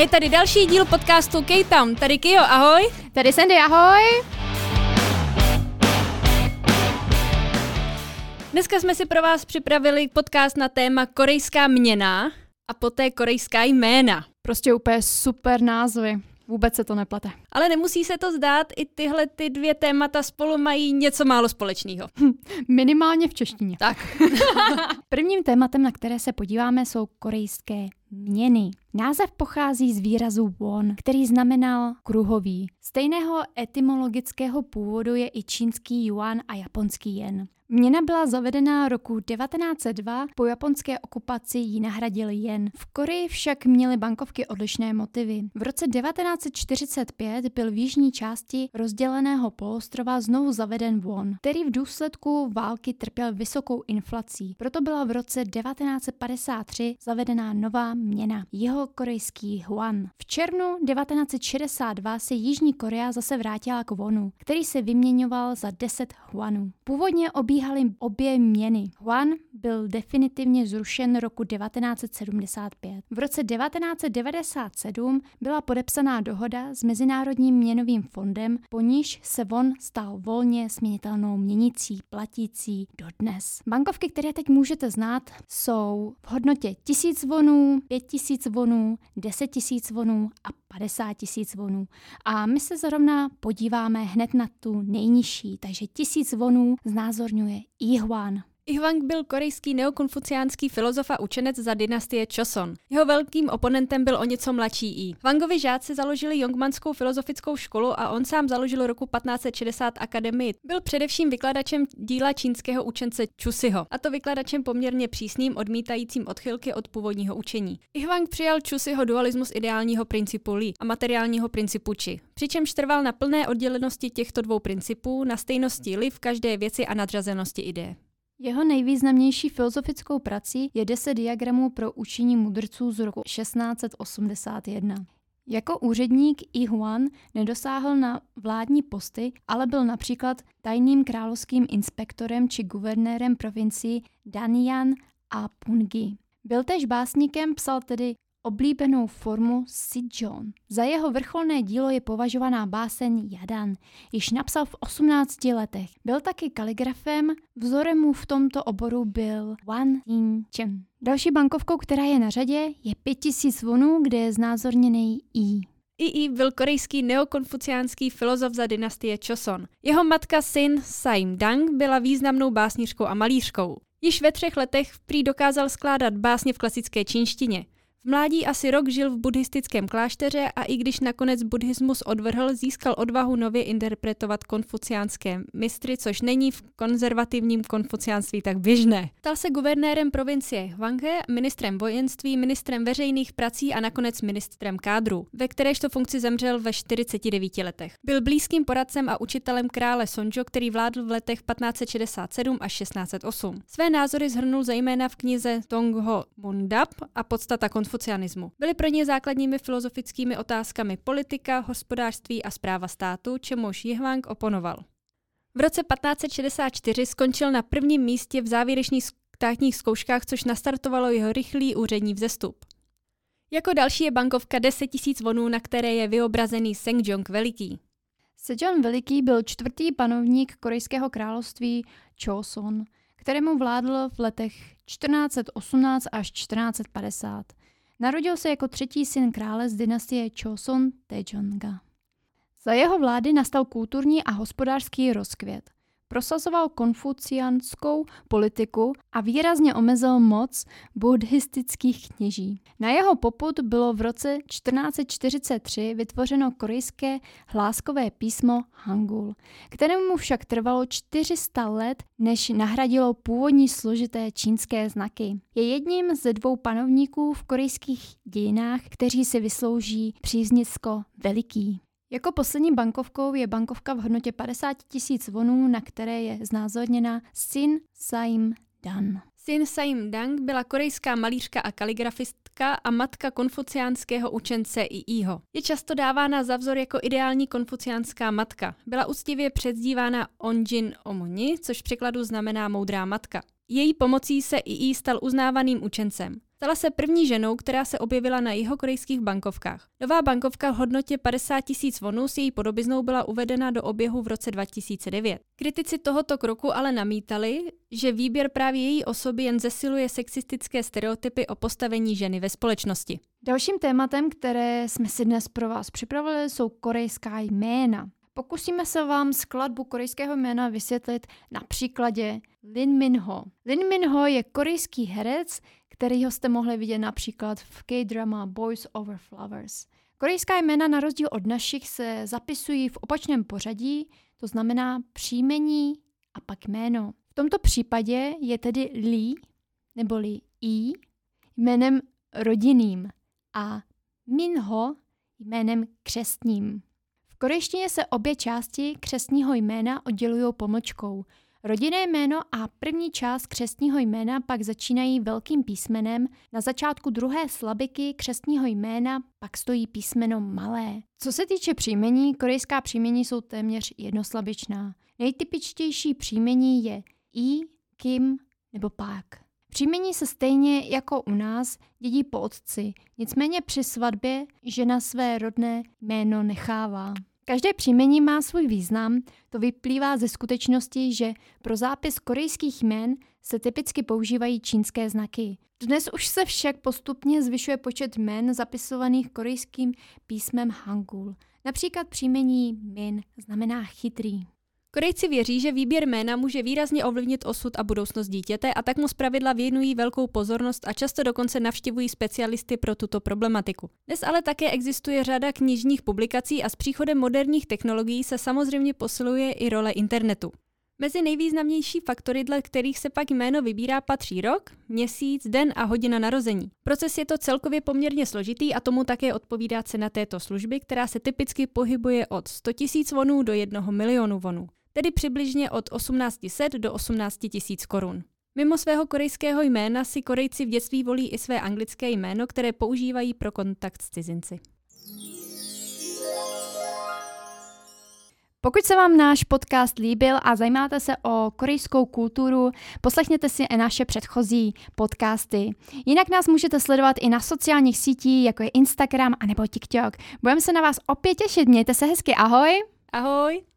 A je tady další díl podcastu K-Town. Tady Kio, ahoj. Tady Sandy, ahoj. Dneska jsme si pro vás připravili podcast na téma korejská měna a poté korejská jména. Prostě úplně super názvy. Vůbec se to neplete. Ale nemusí se to zdát, i tyhle ty dvě témata spolu mají něco málo společného. Minimálně v češtině. Tak. Prvním tématem, na které se podíváme, jsou korejské měny. Název pochází z výrazu won, který znamenal kruhový. Stejného etymologického původu je i čínský yuan a japonský jen. Měna byla zavedena roku 1902, po japonské okupaci ji nahradil jen. V Koreji však měly bankovky odlišné motivy. V roce 1945 byl v jižní části rozděleného poloostrova znovu zaveden won, který v důsledku války trpěl vysokou inflací. Proto byla v roce 1953 zavedená nová měna, jeho korejský yuan. V červnu 1962 se Jižní Korea zase vrátila k wonu, který se vyměňoval za 10 yuanů. Původně obíhaly obě měny. Yuan byl definitivně zrušen roku 1975. V roce 1997 byla podepsaná dohoda s Mezinárodním měnovým fondem, po níž se won stal volně směnitelnou měnicí, platící dodnes. Bankovky, které teď můžete znát, jsou v hodnotě 1000 vonů, 5000 vonů, 10 tisíc vonů a 50 tisíc vonů. A my se zrovna podíváme hned na tu nejnižší, takže tisíc vonů znázorňuje Ihwan. Ihwang byl korejský neokonfuciánský filozof a učenec za dynastie Choson. Jeho velkým oponentem byl o něco mladší I. Hwangovi žáci založili Jongmanskou filozofickou školu a on sám založil roku 1560 akademii. Byl především vykladačem díla čínského učence Chusiho, a to vykladačem poměrně přísným, odmítajícím odchylky od původního učení. Ihwang přijal Chusiho dualismus ideálního principu Li a materiálního principu Chi, přičemž trval na plné oddělenosti těchto dvou principů, na stejnosti Li v každé věci a nadřazenosti ideje. Jeho nejvýznamnější filozofickou prací je 10 diagramů pro učení mudrců z roku 1681. Jako úředník I Huan nedosáhl na vládní posty, ale byl například tajným královským inspektorem či guvernérem provincií Danian a Pungi. Byl též básníkem, psal tedy oblíbenou formu Sijon. Za jeho vrcholné dílo je považovaná báseň Jadan, již napsal v 18 letech. Byl taky kaligrafem, vzorem mu v tomto oboru byl Wan Yin Chen. Další bankovkou, která je na řadě, je 5000 vonů, kde je znázorněný I. I byl korejský neokonfuciánský filozof za dynastie Choson. Jeho matka Sin Saim Dang byla významnou básnířkou a malířkou. Již ve třech letech prý dokázal skládat básně v klasické čínštině. V mládí asi rok žil v buddhistickém klášteře a i když nakonec buddhismus odvrhl, získal odvahu nově interpretovat konfuciánské mistry, což není v konzervativním konfuciánství tak běžné. Stal se guvernérem provincie Hwanghe, ministrem vojenství, ministrem veřejných prací a nakonec ministrem kádru, ve kteréžto funkci zemřel ve 49 letech. Byl blízkým poradcem a učitelem krále Sonjo, který vládl v letech 1567 až 1608. Své názory zhrnul zejména v knize Tongho Mundap a podstata konfuciánství konfucianismu. Byly pro ně základními filozofickými otázkami politika, hospodářství a zpráva státu, čemuž Jihwang oponoval. V roce 1564 skončil na prvním místě v závěrečných státních zkouškách, což nastartovalo jeho rychlý úřední vzestup. Jako další je bankovka 10 000 vonů, na které je vyobrazený Sengjong Veliký. Sejong Veliký byl čtvrtý panovník korejského království Choson, kterému vládl v letech 1418 až 1450. Narodil se jako třetí syn krále z dynastie Choson Taejonga. Za jeho vlády nastal kulturní a hospodářský rozkvět. Prosazoval konfucianskou politiku a výrazně omezil moc buddhistických kněží. Na jeho poput bylo v roce 1443 vytvořeno korejské hláskové písmo Hangul, kterému však trvalo 400 let, než nahradilo původní složité čínské znaky. Je jedním ze dvou panovníků v korejských dějinách, kteří si vyslouží příznisko veliký. Jako poslední bankovkou je bankovka v hodnotě 50 tisíc vonů, na které je znázorněna Sin Saim Dan. Sin Saim Dang byla korejská malířka a kaligrafistka a matka konfuciánského učence Iiho. Je často dávána za vzor jako ideální konfuciánská matka. Byla úctivě předzdívána Onjin Omoni, což v překladu znamená moudrá matka. Její pomocí se Ii stal uznávaným učencem. Stala se první ženou, která se objevila na jihokorejských bankovkách. Nová bankovka v hodnotě 50 tisíc vonů s její podobiznou byla uvedena do oběhu v roce 2009. Kritici tohoto kroku ale namítali, že výběr právě její osoby jen zesiluje sexistické stereotypy o postavení ženy ve společnosti. Dalším tématem, které jsme si dnes pro vás připravili, jsou korejská jména. Pokusíme se vám skladbu korejského jména vysvětlit na příkladě Lin Min Ho. Lin Min Ho je korejský herec, kterýho jste mohli vidět například v K-drama Boys Over Flowers. Korejská jména na rozdíl od našich se zapisují v opačném pořadí, to znamená příjmení a pak jméno. V tomto případě je tedy Lee neboli I jménem rodinným a Minho jménem křestním. V korejštině se obě části křestního jména oddělují pomlčkou. Rodinné jméno a první část křestního jména pak začínají velkým písmenem, na začátku druhé slabiky křestního jména pak stojí písmeno malé. Co se týče příjmení, korejská příjmení jsou téměř jednoslabičná. Nejtypičtější příjmení je I, Kim nebo Park. Příjmení se stejně jako u nás dědí po otci, nicméně při svatbě žena své rodné jméno nechává. Každé příjmení má svůj význam, to vyplývá ze skutečnosti, že pro zápis korejských jmén se typicky používají čínské znaky. Dnes už se však postupně zvyšuje počet jmén zapisovaných korejským písmem Hangul. Například příjmení Min znamená chytrý. Korejci věří, že výběr jména může výrazně ovlivnit osud a budoucnost dítěte a tak mu zpravidla věnují velkou pozornost a často dokonce navštěvují specialisty pro tuto problematiku. Dnes ale také existuje řada knižních publikací a s příchodem moderních technologií se samozřejmě posiluje i role internetu. Mezi nejvýznamnější faktory, dle kterých se pak jméno vybírá, patří rok, měsíc, den a hodina narození. Proces je to celkově poměrně složitý a tomu také odpovídá cena této služby, která se typicky pohybuje od 100 000 vonů do 1 milionu vonů tedy přibližně od 1800 do 18 tisíc korun. Mimo svého korejského jména si Korejci v dětství volí i své anglické jméno, které používají pro kontakt s cizinci. Pokud se vám náš podcast líbil a zajímáte se o korejskou kulturu, poslechněte si i naše předchozí podcasty. Jinak nás můžete sledovat i na sociálních sítích, jako je Instagram a nebo TikTok. Budeme se na vás opět těšit, mějte se hezky, ahoj! Ahoj!